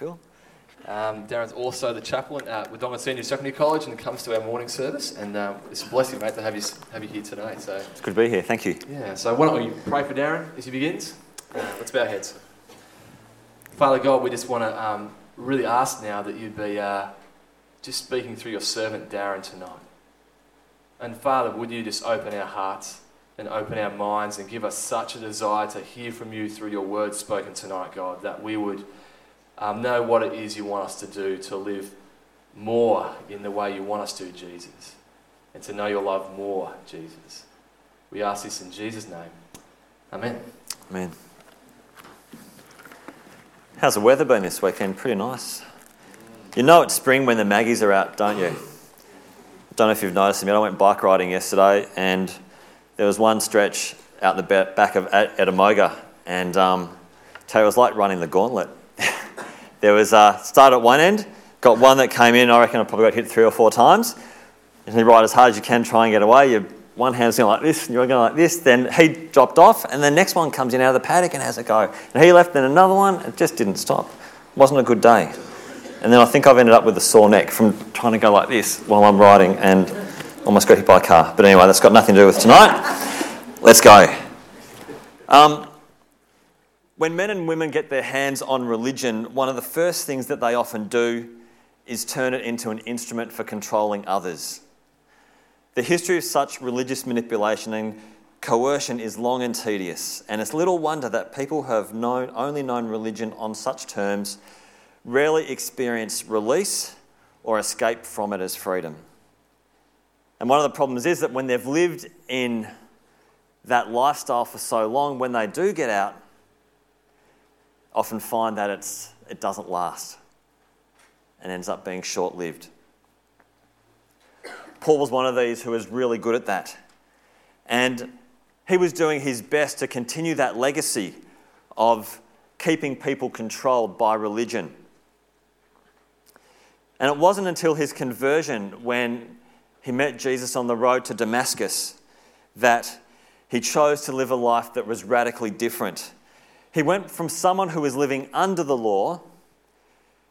Phil. Um, Darren's also the chaplain at Wodonga Senior Secondary College and comes to our morning service. And um, it's a blessing, mate, to have you, have you here tonight. So, It's good to be here. Thank you. yeah, so why don't we pray for Darren as he begins? Uh, let's bow our heads. Father God, we just want to um, really ask now that you'd be uh, just speaking through your servant Darren tonight. And Father, would you just open our hearts and open our minds and give us such a desire to hear from you through your words spoken tonight, God, that we would um, know what it is you want us to do to live more in the way you want us to, Jesus, and to know your love more, Jesus. We ask this in Jesus' name. Amen. Amen. How's the weather been this weekend? Pretty nice. You know it's spring when the Maggies are out, don't you? Don't know if you've noticed them yet. I went bike riding yesterday and there was one stretch out the back of Edamoga and um, it was like running the gauntlet. There was a start at one end, got one that came in, I reckon I probably got hit three or four times. And you ride as hard as you can, try and get away. Your one hand's going like this, and you're going like this. Then he dropped off, and the next one comes in out of the paddock and has a go. And he left, then another one. It just didn't stop. wasn't a good day. And then I think I've ended up with a sore neck from trying to go like this while I'm riding and almost got hit by a car. But anyway, that's got nothing to do with tonight. Let's go. Um, when men and women get their hands on religion, one of the first things that they often do is turn it into an instrument for controlling others. The history of such religious manipulation and coercion is long and tedious, and it's little wonder that people who have known, only known religion on such terms rarely experience release or escape from it as freedom. And one of the problems is that when they've lived in that lifestyle for so long, when they do get out, often find that it's, it doesn't last and ends up being short lived. Paul was one of these who was really good at that. And he was doing his best to continue that legacy of keeping people controlled by religion. And it wasn't until his conversion, when he met Jesus on the road to Damascus, that he chose to live a life that was radically different. He went from someone who was living under the law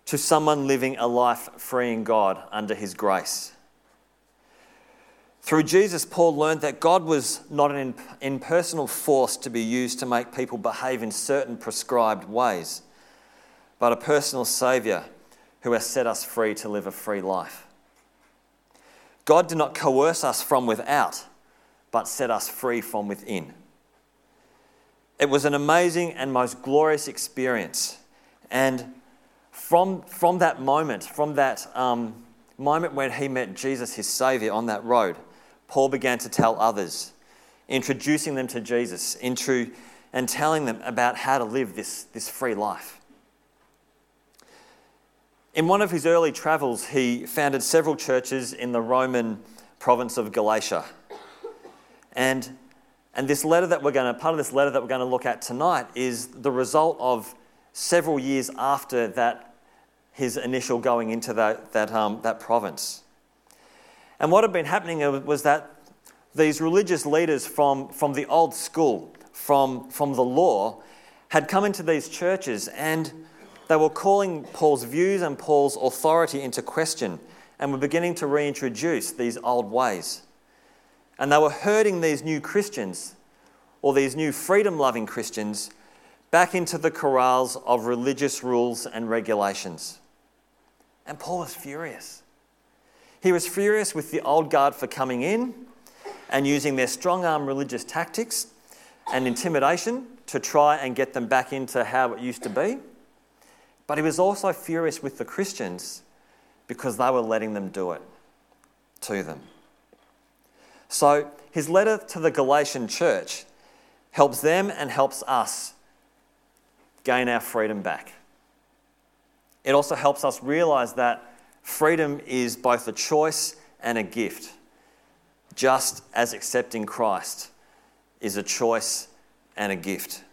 to someone living a life free in God under his grace. Through Jesus, Paul learned that God was not an impersonal force to be used to make people behave in certain prescribed ways, but a personal Saviour who has set us free to live a free life. God did not coerce us from without, but set us free from within. It was an amazing and most glorious experience. And from, from that moment, from that um, moment when he met Jesus, his Saviour, on that road, Paul began to tell others, introducing them to Jesus, into, and telling them about how to live this, this free life. In one of his early travels, he founded several churches in the Roman province of Galatia. And, and this letter that we're going to, part of this letter that we're going to look at tonight is the result of several years after that, his initial going into that, that, um, that province. And what had been happening was that these religious leaders from, from the old school, from, from the law, had come into these churches and they were calling Paul's views and Paul's authority into question and were beginning to reintroduce these old ways. And they were herding these new Christians, or these new freedom loving Christians, back into the corrals of religious rules and regulations. And Paul was furious. He was furious with the old guard for coming in and using their strong arm religious tactics and intimidation to try and get them back into how it used to be. But he was also furious with the Christians because they were letting them do it to them. So his letter to the Galatian church helps them and helps us gain our freedom back. It also helps us realize that freedom is both a choice and a gift, just as accepting Christ is a choice and a gift.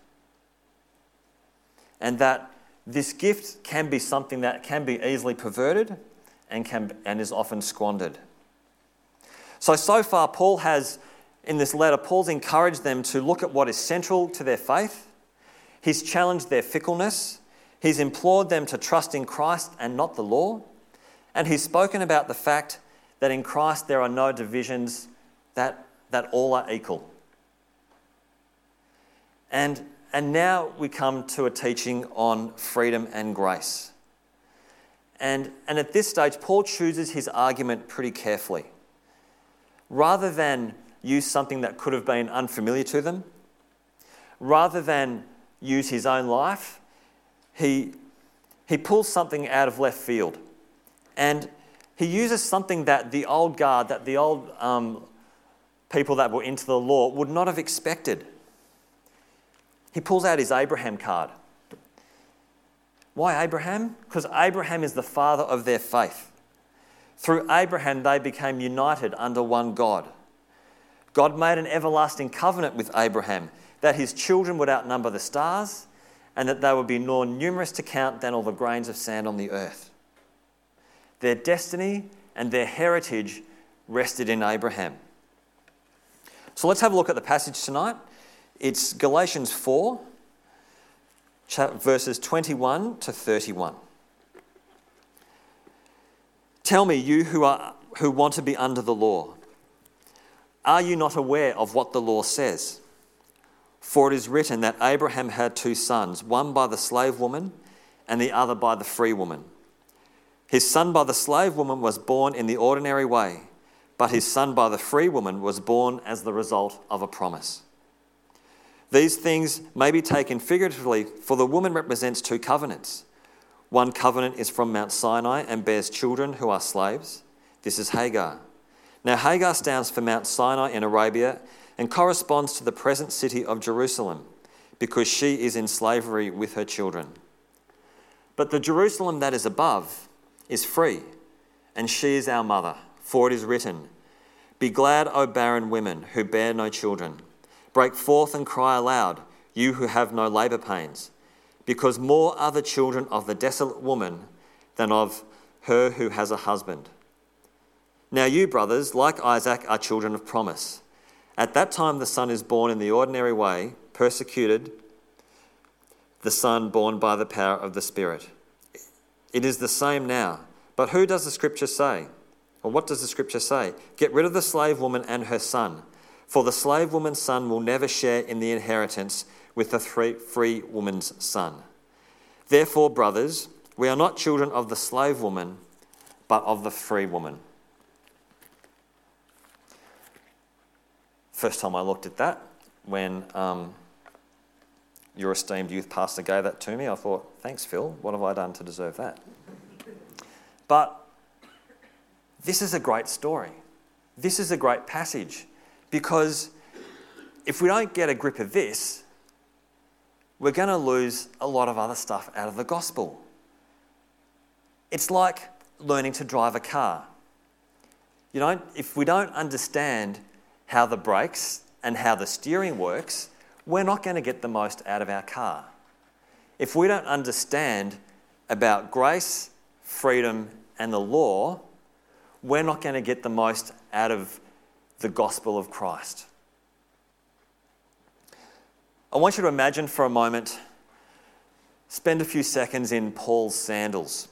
And that this gift can be something that can be easily perverted and, can, and is often squandered. So, so far, Paul has, in this letter, Paul's encouraged them to look at what is central to their faith. He's challenged their fickleness. He's implored them to trust in Christ and not the law. And he's spoken about the fact that in Christ there are no divisions, that, that all are equal. And, and now we come to a teaching on freedom and grace. And, and at this stage, Paul chooses his argument pretty carefully. Rather than use something that could have been unfamiliar to them, rather than use his own life, he, he pulls something out of left field. And he uses something that the old guard, that the old um, people that were into the law would not have expected. He pulls out his Abraham card. Why Abraham? Because Abraham is the father of their faith. Through Abraham, they became united under one God. God made an everlasting covenant with Abraham that his children would outnumber the stars and that they would be more numerous to count than all the grains of sand on the earth. Their destiny and their heritage rested in Abraham. So let's have a look at the passage tonight. It's Galatians 4, verses 21 to 31. Tell me, you who, are, who want to be under the law, are you not aware of what the law says? For it is written that Abraham had two sons, one by the slave woman and the other by the free woman. His son by the slave woman was born in the ordinary way, but his son by the free woman was born as the result of a promise. These things may be taken figuratively, for the woman represents two covenants. One covenant is from Mount Sinai and bears children who are slaves. This is Hagar. Now, Hagar stands for Mount Sinai in Arabia and corresponds to the present city of Jerusalem because she is in slavery with her children. But the Jerusalem that is above is free, and she is our mother, for it is written, Be glad, O barren women who bear no children. Break forth and cry aloud, you who have no labour pains, because more are the children of the desolate woman than of her who has a husband. Now, you, brothers, like Isaac, are children of promise. At that time, the Son is born in the ordinary way, persecuted, the Son born by the power of the Spirit. It is the same now. But who does the Scripture say? Or what does the Scripture say? Get rid of the slave woman and her son, for the slave woman's son will never share in the inheritance with the free woman's son. Therefore, brothers, we are not children of the slave woman, but of the free woman. First time I looked at that, when um, your esteemed youth pastor gave that to me, I thought, thanks, Phil. What have I done to deserve that? But this is a great story. This is a great passage because if we don't get a grip of this, we're going to lose a lot of other stuff out of the gospel. It's like learning to drive a car. You know, if we don't understand how the brakes and how the steering works, we're not going to get the most out of our car. If we don't understand about grace, freedom, and the law, we're not going to get the most out of the gospel of Christ. I want you to imagine for a moment, spend a few seconds in Paul's sandals.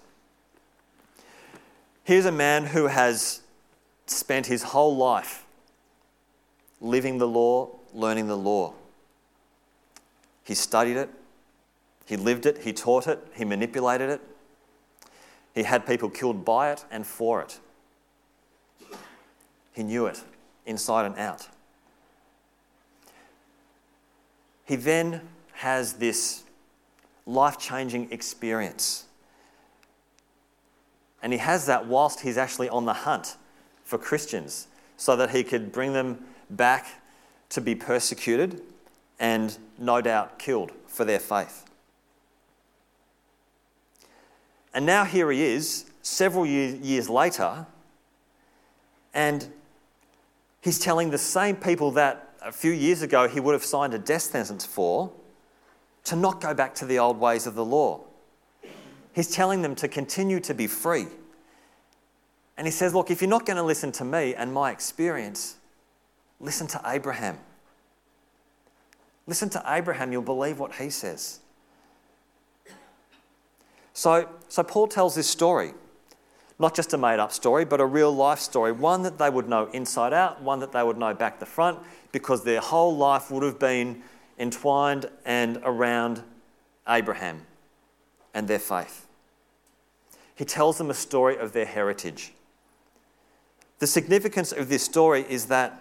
Here's a man who has spent his whole life living the law, learning the law. He studied it, he lived it, he taught it, he manipulated it. He had people killed by it and for it. He knew it inside and out. He then has this life changing experience. And he has that whilst he's actually on the hunt for Christians so that he could bring them back to be persecuted and no doubt killed for their faith. And now here he is, several years later, and he's telling the same people that a few years ago he would have signed a death sentence for to not go back to the old ways of the law. He's telling them to continue to be free. And he says, Look, if you're not going to listen to me and my experience, Listen to Abraham. Listen to Abraham, you'll believe what he says. So, so Paul tells this story, not just a made up story, but a real life story, one that they would know inside out, one that they would know back to front, because their whole life would have been entwined and around Abraham and their faith. He tells them a story of their heritage. The significance of this story is that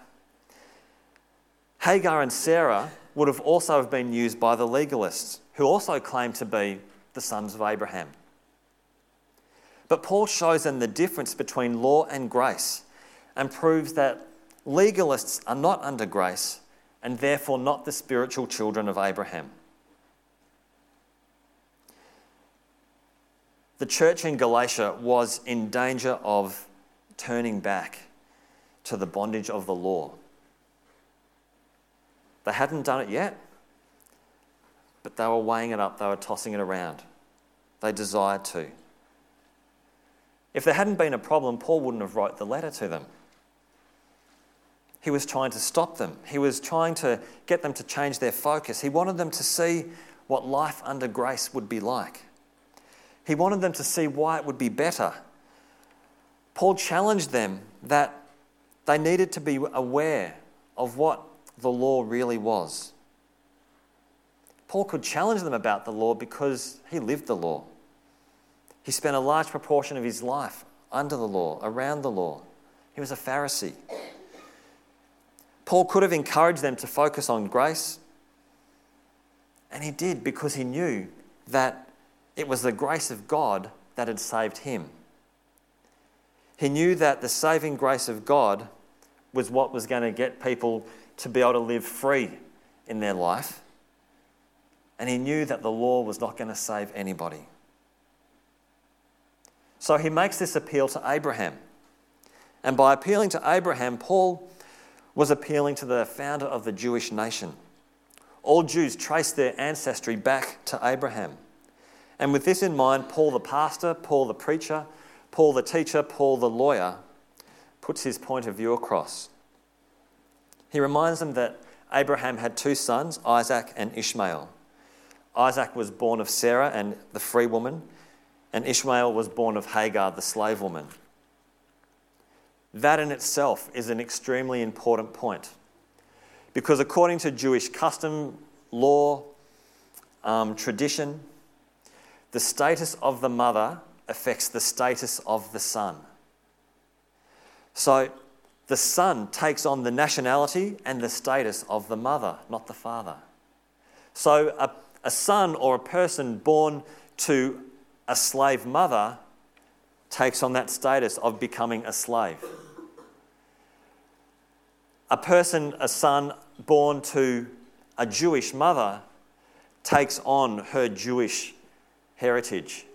Hagar and Sarah would have also have been used by the legalists, who also claimed to be the sons of Abraham. But Paul shows them the difference between law and grace and proves that legalists are not under grace and therefore not the spiritual children of Abraham. The church in Galatia was in danger of turning back to the bondage of the law. They hadn't done it yet, but they were weighing it up, they were tossing it around. They desired to. If there hadn't been a problem, Paul wouldn't have wrote the letter to them. He was trying to stop them. He was trying to get them to change their focus. He wanted them to see what life under grace would be like. He wanted them to see why it would be better. Paul challenged them that they needed to be aware of what the law really was. Paul could challenge them about the law because he lived the law. He spent a large proportion of his life under the law, around the law. He was a Pharisee. Paul could have encouraged them to focus on grace, and he did because he knew that it was the grace of God that had saved him. He knew that the saving grace of God was what was going to get people to be able to live free in their life. And he knew that the law was not going to save anybody. So he makes this appeal to Abraham. And by appealing to Abraham, Paul was appealing to the founder of the Jewish nation. All Jews trace their ancestry back to Abraham. And with this in mind, Paul the pastor, Paul the preacher, Paul the teacher, Paul the lawyer puts his point of view across. He reminds them that Abraham had two sons, Isaac and Ishmael. Isaac was born of Sarah and the free woman, and Ishmael was born of Hagar, the slave woman. That in itself is an extremely important point. Because according to Jewish custom, law, um, tradition, the status of the mother affects the status of the son. So the son takes on the nationality and the status of the mother, not the father. So a, a son or a person born to a slave mother takes on that status of becoming a slave. A person, a son born to a Jewish mother, takes on her Jewish heritage,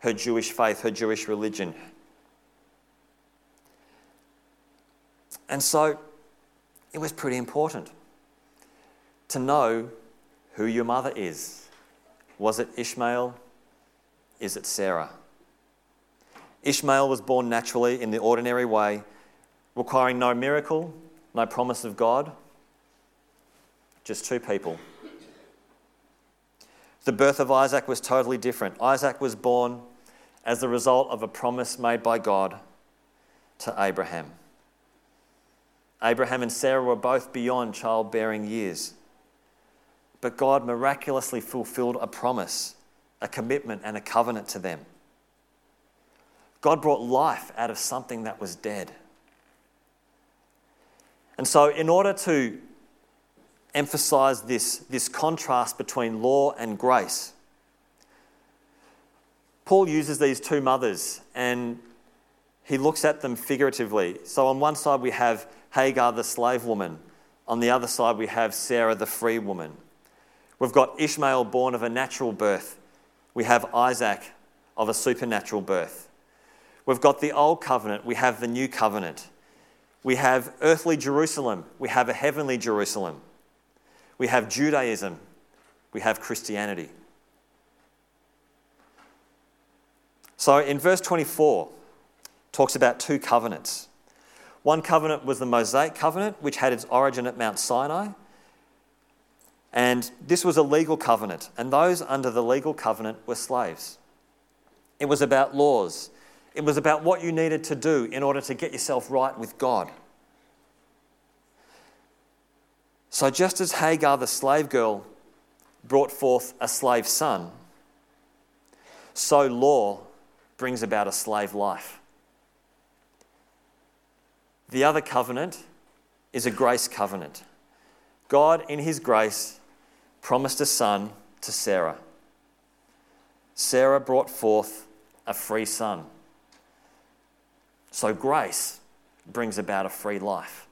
her Jewish faith, her Jewish religion, And so it was pretty important to know who your mother is. Was it Ishmael? Is it Sarah? Ishmael was born naturally in the ordinary way, requiring no miracle, no promise of God, just two people. The birth of Isaac was totally different. Isaac was born as the result of a promise made by God to Abraham. Abraham and Sarah were both beyond childbearing years. But God miraculously fulfilled a promise, a commitment, and a covenant to them. God brought life out of something that was dead. And so, in order to emphasize this, this contrast between law and grace, Paul uses these two mothers and he looks at them figuratively. So, on one side, we have Hagar, the slave woman. On the other side, we have Sarah, the free woman. We've got Ishmael, born of a natural birth. We have Isaac, of a supernatural birth. We've got the old covenant. We have the new covenant. We have earthly Jerusalem. We have a heavenly Jerusalem. We have Judaism. We have Christianity. So in verse 24, talks about two covenants. One covenant was the Mosaic covenant, which had its origin at Mount Sinai. And this was a legal covenant, and those under the legal covenant were slaves. It was about laws. It was about what you needed to do in order to get yourself right with God. So, just as Hagar, the slave girl, brought forth a slave son, so law brings about a slave life. The other covenant is a grace covenant. God, in His grace, promised a son to Sarah. Sarah brought forth a free son. So grace brings about a free life.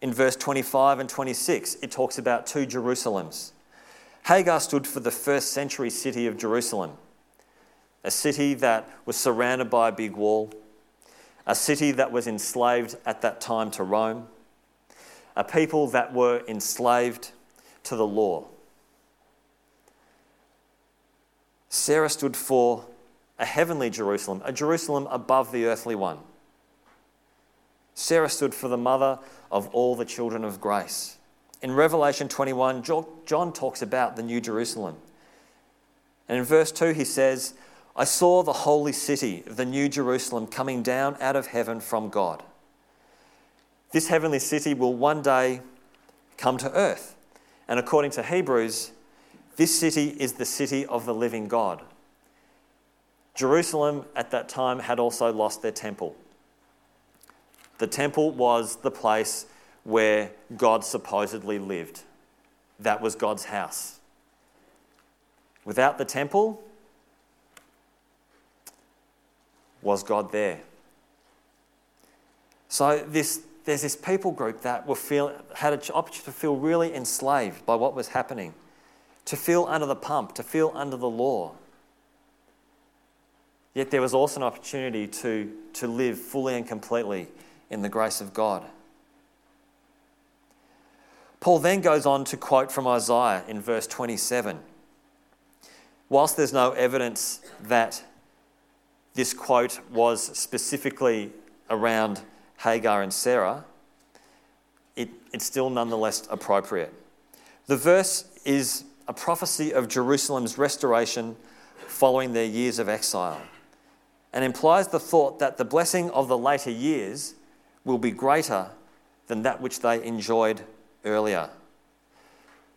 In verse 25 and 26, it talks about two Jerusalems. Hagar stood for the first century city of Jerusalem, a city that was surrounded by a big wall, a city that was enslaved at that time to Rome, a people that were enslaved to the law. Sarah stood for a heavenly Jerusalem, a Jerusalem above the earthly one. Sarah stood for the mother of all the children of grace. In Revelation 21, John talks about the New Jerusalem. And in verse 2, he says, I saw the holy city, of the New Jerusalem, coming down out of heaven from God. This heavenly city will one day come to earth. And according to Hebrews, this city is the city of the living God. Jerusalem at that time had also lost their temple. The temple was the place where God supposedly lived. That was God's house. Without the temple, was God there? So this, there's this people group that were feel, had an opportunity to feel really enslaved by what was happening, to feel under the pump, to feel under the law. Yet there was also an opportunity to, to live fully and completely in the grace of God. Paul then goes on to quote from Isaiah in verse 27. Whilst there's no evidence that this quote was specifically around Hagar and Sarah, it, it's still nonetheless appropriate. The verse is a prophecy of Jerusalem's restoration following their years of exile and implies the thought that the blessing of the later years will be greater than that which they enjoyed earlier.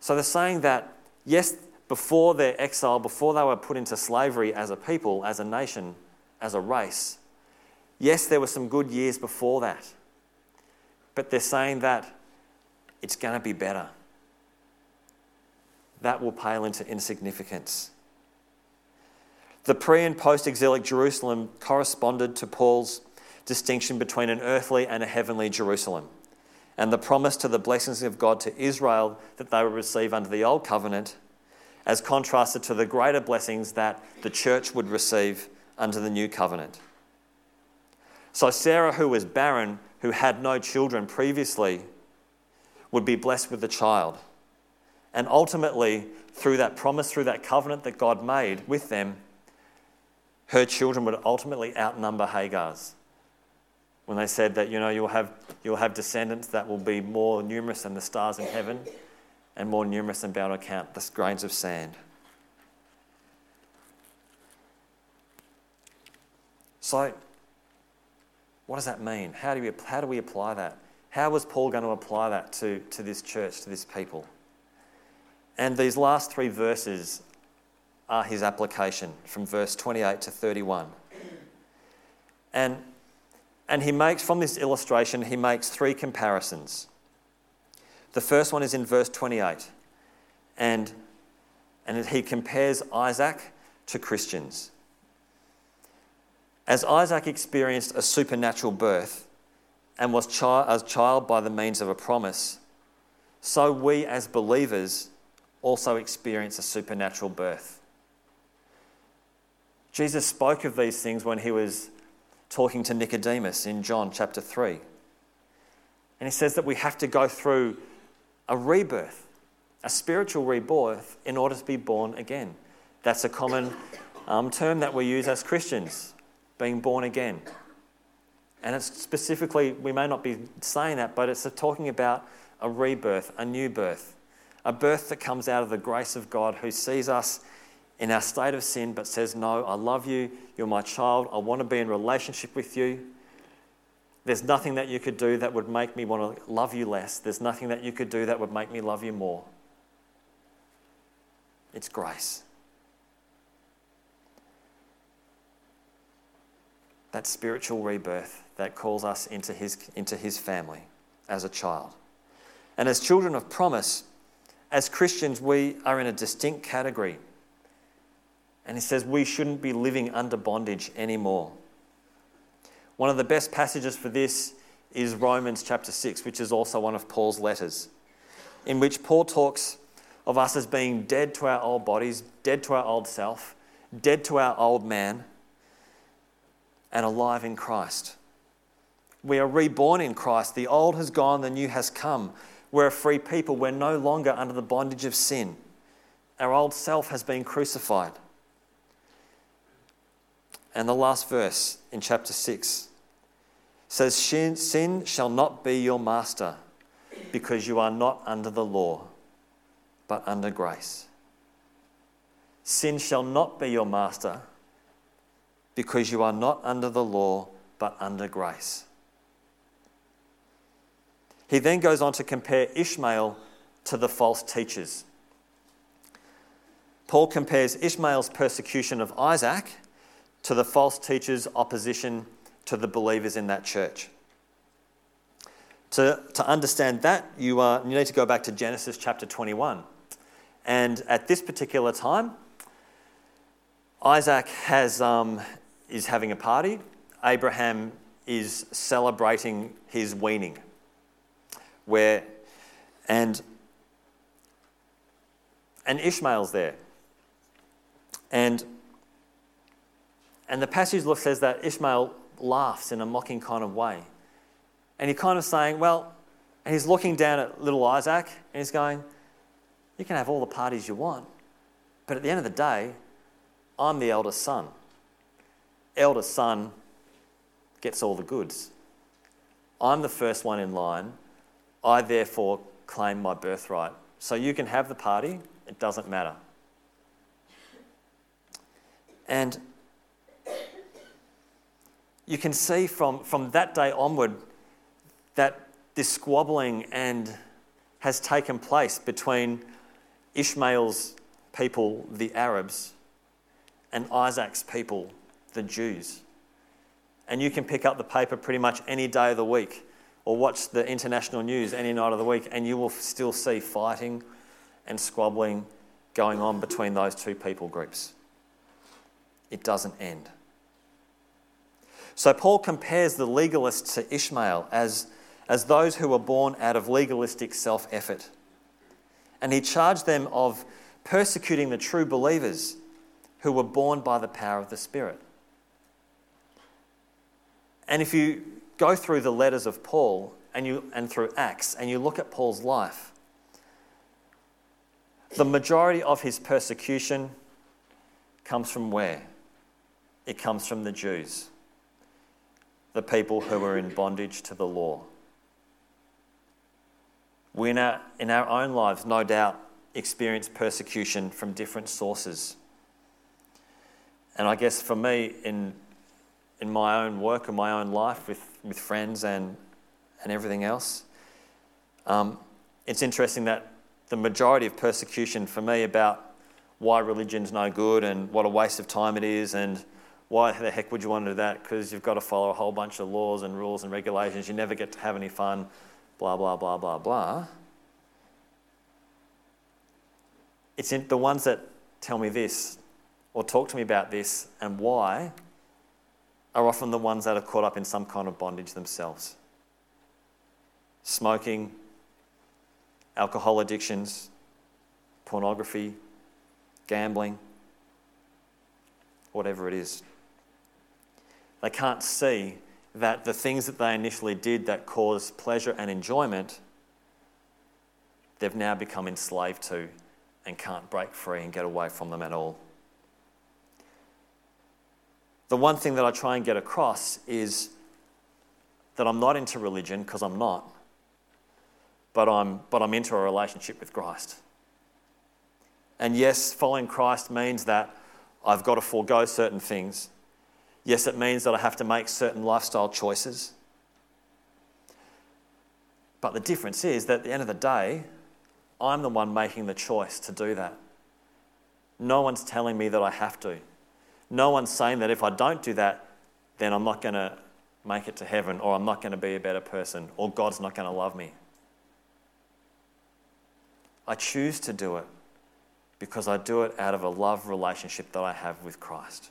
So they're saying that, yes, before their exile, before they were put into slavery as a people, as a nation, as a race, yes, there were some good years before that. But they're saying that it's going to be better. That will pale into insignificance. The pre and post exilic Jerusalem corresponded to Paul's distinction between an earthly and a heavenly Jerusalem, and the promise to the blessings of God to Israel that they would receive under the Old Covenant, as contrasted to the greater blessings that the church would receive under the New Covenant. So, Sarah, who was barren, who had no children previously, would be blessed with a child. And ultimately, through that promise, through that covenant that God made with them, her children would ultimately outnumber Hagar's when they said that, you know, you'll have, you'll have descendants that will be more numerous than the stars in heaven and more numerous than able to count the grains of sand. So, what does that mean? How do we, how do we apply that? How was Paul going to apply that to, to this church, to this people? And these last three verses are his application from verse 28 to 31. And and he makes, from this illustration, he makes three comparisons. The first one is in verse 28. And, and he compares Isaac to Christians. As Isaac experienced a supernatural birth and was chi- a child by the means of a promise, so we as believers also experience a supernatural birth. Jesus spoke of these things when he was talking to Nicodemus in John chapter 3. And he says that we have to go through a rebirth, a spiritual rebirth, in order to be born again. That's a common um, term that we use as Christians, being born again. And it's specifically, we may not be saying that, but it's talking about a rebirth, a new birth, a birth that comes out of the grace of God who sees us in our state of sin, but says, No, I love you. You're my child. I want to be in relationship with you. There's nothing that you could do that would make me want to love you less. There's nothing that you could do that would make me love you more. It's grace. That spiritual rebirth that calls us into his, into his family as a child. And as children of promise, as Christians, we are in a distinct category. And he says we shouldn't be living under bondage anymore. One of the best passages for this is Romans chapter 6, which is also one of Paul's letters, in which Paul talks of us as being dead to our old bodies, dead to our old self, dead to our old man, and alive in Christ. We are reborn in Christ. The old has gone, the new has come. We're a free people. We're no longer under the bondage of sin. Our old self has been crucified. And the last verse in chapter 6 says, Sin shall not be your master because you are not under the law, but under grace. Sin shall not be your master because you are not under the law, but under grace. He then goes on to compare Ishmael to the false teachers. Paul compares Ishmael's persecution of Isaac to the false teachers' opposition to the believers in that church. To, to understand that, you, are, you need to go back to Genesis chapter 21. And at this particular time, Isaac has, um, is having a party. Abraham is celebrating his weaning where and and Ishmael's there. And and the passage says that Ishmael laughs in a mocking kind of way. And he's kind of saying, well, and he's looking down at little Isaac and he's going, You can have all the parties you want, but at the end of the day, I'm the eldest son. Eldest son gets all the goods. I'm the first one in line. I therefore claim my birthright. So you can have the party, it doesn't matter. And you can see from, from that day onward that this squabbling and has taken place between Ishmael's people, the Arabs, and Isaac's people, the Jews. And you can pick up the paper pretty much any day of the week or watch the international news any night of the week, and you will still see fighting and squabbling going on between those two people groups. It doesn't end. So, Paul compares the legalists to Ishmael as, as those who were born out of legalistic self effort. And he charged them of persecuting the true believers who were born by the power of the Spirit. And if you go through the letters of Paul and, you, and through Acts and you look at Paul's life, the majority of his persecution comes from where? It comes from the Jews, the people who were in bondage to the law. We, in our, in our own lives, no doubt, experience persecution from different sources. And I guess for me, in, in my own work and my own life with with friends and, and everything else. Um, it's interesting that the majority of persecution for me about why religion's no good and what a waste of time it is and why the heck would you want to do that? Because you've got to follow a whole bunch of laws and rules and regulations. You never get to have any fun, blah, blah, blah, blah, blah. It's the ones that tell me this or talk to me about this and why are often the ones that are caught up in some kind of bondage themselves. Smoking, alcohol addictions, pornography, gambling, whatever it is. They can't see that the things that they initially did that caused pleasure and enjoyment, they've now become enslaved to and can't break free and get away from them at all the one thing that I try and get across is that I'm not into religion because I'm not, but I'm, but I'm into a relationship with Christ. And yes, following Christ means that I've got to forego certain things. Yes, it means that I have to make certain lifestyle choices. But the difference is that at the end of the day, I'm the one making the choice to do that. No one's telling me that I have to. No one's saying that if I don't do that, then I'm not going to make it to heaven, or I'm not going to be a better person, or God's not going to love me. I choose to do it because I do it out of a love relationship that I have with Christ,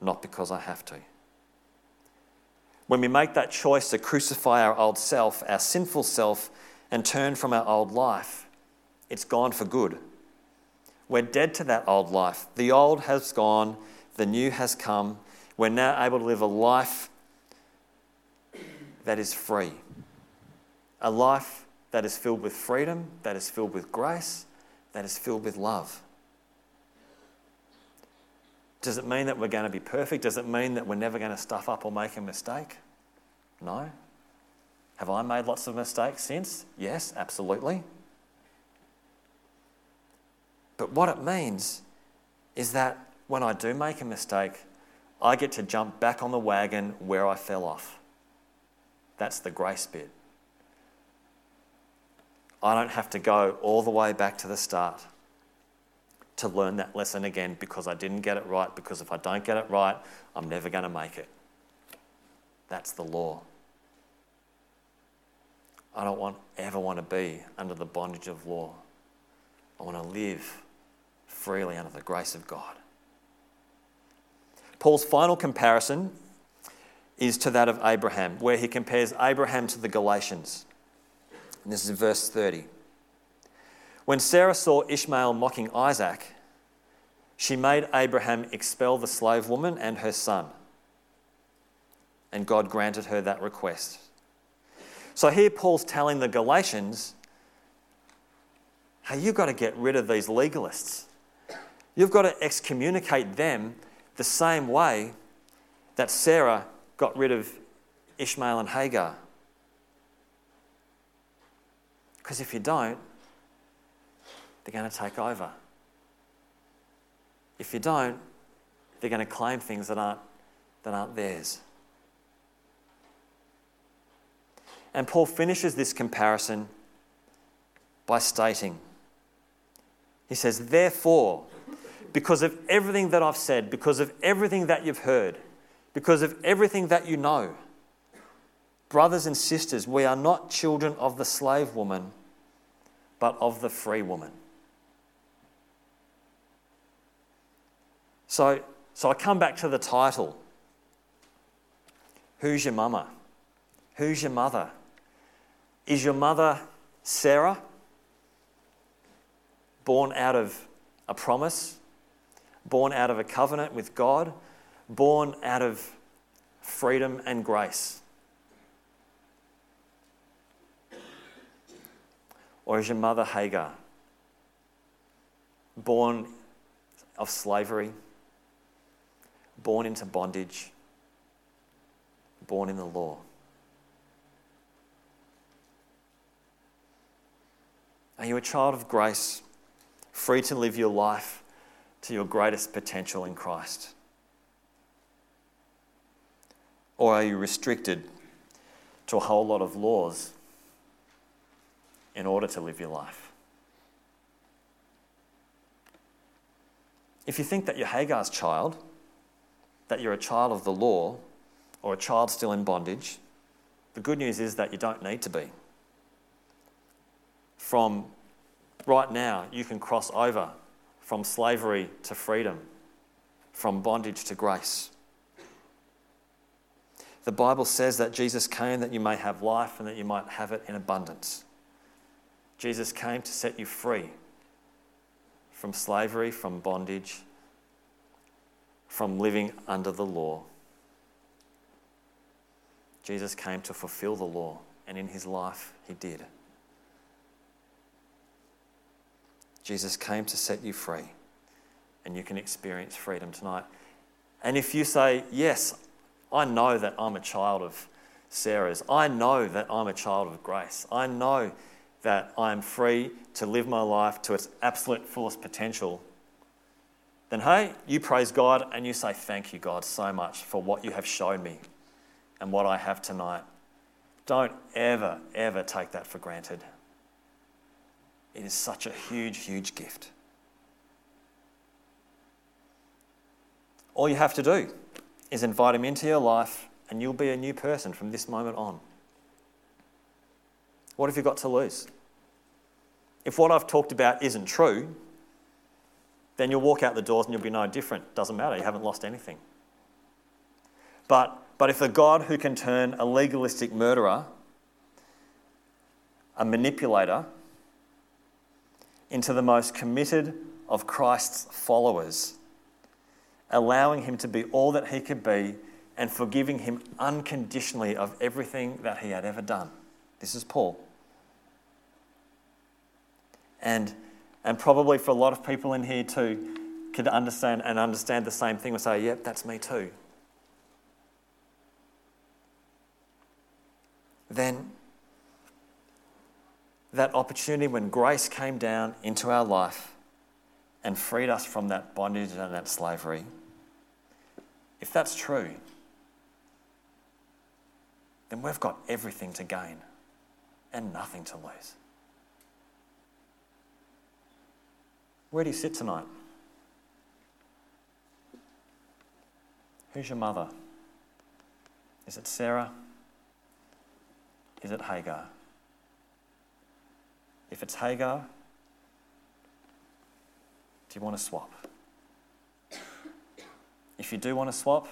not because I have to. When we make that choice to crucify our old self, our sinful self, and turn from our old life, it's gone for good. We're dead to that old life. The old has gone, the new has come. We're now able to live a life that is free, a life that is filled with freedom, that is filled with grace, that is filled with love. Does it mean that we're going to be perfect? Does it mean that we're never going to stuff up or make a mistake? No. Have I made lots of mistakes since? Yes, absolutely. But what it means is that when I do make a mistake, I get to jump back on the wagon where I fell off. That's the grace bit. I don't have to go all the way back to the start to learn that lesson again because I didn't get it right, because if I don't get it right, I'm never going to make it. That's the law. I don't want, ever want to be under the bondage of law. I want to live freely under the grace of God. Paul's final comparison is to that of Abraham, where he compares Abraham to the Galatians. And this is verse 30. When Sarah saw Ishmael mocking Isaac, she made Abraham expel the slave woman and her son. And God granted her that request. So here Paul's telling the Galatians, hey, you've got to get rid of these legalists. You've got to excommunicate them the same way that Sarah got rid of Ishmael and Hagar. Because if you don't, they're going to take over. If you don't, they're going to claim things that aren't, that aren't theirs. And Paul finishes this comparison by stating, he says, Therefore, because of everything that I've said, because of everything that you've heard, because of everything that you know. Brothers and sisters, we are not children of the slave woman, but of the free woman. So, so I come back to the title Who's your mama? Who's your mother? Is your mother Sarah, born out of a promise born out of a covenant with God, born out of freedom and grace? Or is your mother Hagar, born of slavery, born into bondage, born in the law? Are you a child of grace, free to live your life to your greatest potential in Christ? Or are you restricted to a whole lot of laws in order to live your life? If you think that you're Hagar's child, that you're a child of the law, or a child still in bondage, the good news is that you don't need to be. From right now, you can cross over from slavery to freedom, from bondage to grace. The Bible says that Jesus came that you may have life and that you might have it in abundance. Jesus came to set you free from slavery, from bondage, from living under the law. Jesus came to fulfill the law, and in his life, he did. Jesus came to set you free, and you can experience freedom tonight. And if you say, Yes, I know that I'm a child of Sarah's, I know that I'm a child of grace, I know that I'm free to live my life to its absolute fullest potential, then hey, you praise God and you say, Thank you, God, so much for what you have shown me and what I have tonight. Don't ever, ever take that for granted. It is such a huge, huge gift. All you have to do is invite Him into your life, and you'll be a new person from this moment on. What have you got to lose? If what I've talked about isn't true, then you'll walk out the doors and you'll be no different. Doesn't matter, you haven't lost anything. But, but if the God who can turn a legalistic murderer, a manipulator, into the most committed of Christ's followers, allowing him to be all that he could be and forgiving him unconditionally of everything that he had ever done. This is Paul. And, and probably for a lot of people in here too, could understand and understand the same thing and say, yep, that's me too. Then that opportunity when grace came down into our life and freed us from that bondage and that slavery, if that's true, then we've got everything to gain and nothing to lose. Where do you sit tonight? Who's your mother? Is it Sarah? Is it Hagar? If it's Hagar, do you want to swap? If you do want to swap,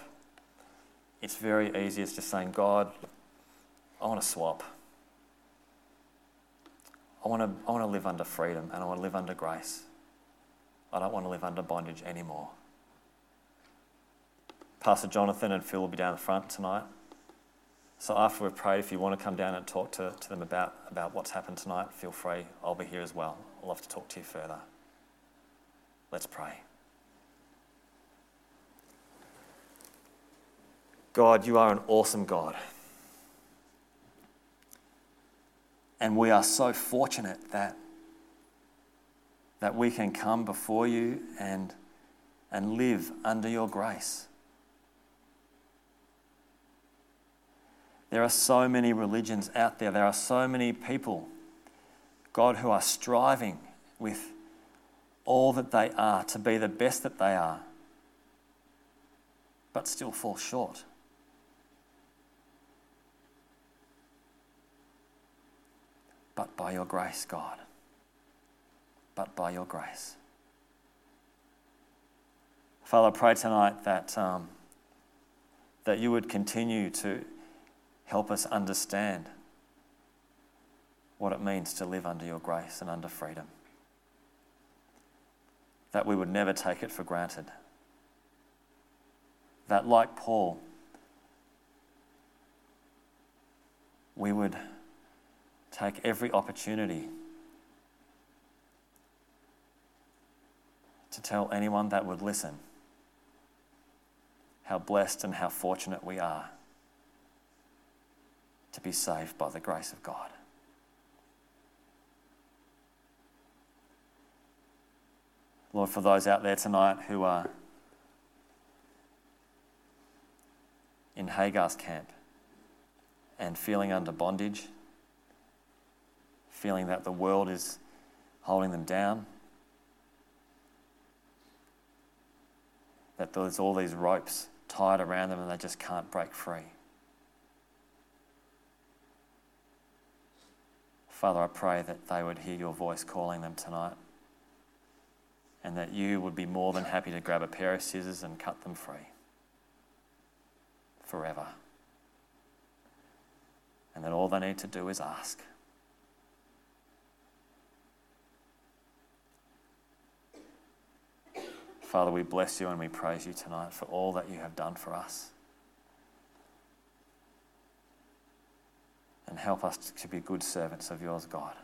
it's very easy. It's just saying, God, I want to swap. I want to, I want to live under freedom and I want to live under grace. I don't want to live under bondage anymore. Pastor Jonathan and Phil will be down the front tonight. So after we've prayed, if you want to come down and talk to, to them about, about what's happened tonight, feel free. I'll be here as well. I'd love to talk to you further. Let's pray. God, you are an awesome God. And we are so fortunate that, that we can come before you and, and live under your grace. There are so many religions out there. There are so many people, God, who are striving with all that they are to be the best that they are, but still fall short. But by your grace, God. But by your grace. Father, I pray tonight that, um, that you would continue to Help us understand what it means to live under your grace and under freedom. That we would never take it for granted. That, like Paul, we would take every opportunity to tell anyone that would listen how blessed and how fortunate we are to be saved by the grace of God. Lord, for those out there tonight who are in Hagar's camp and feeling under bondage, feeling that the world is holding them down, that there's all these ropes tied around them and they just can't break free. Father, I pray that they would hear your voice calling them tonight and that you would be more than happy to grab a pair of scissors and cut them free forever. And that all they need to do is ask. Father, we bless you and we praise you tonight for all that you have done for us. And help us to be good servants of yours, God.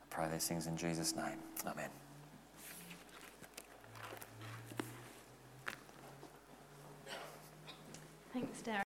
I pray these things in Jesus' name. Amen. Thanks, Darren.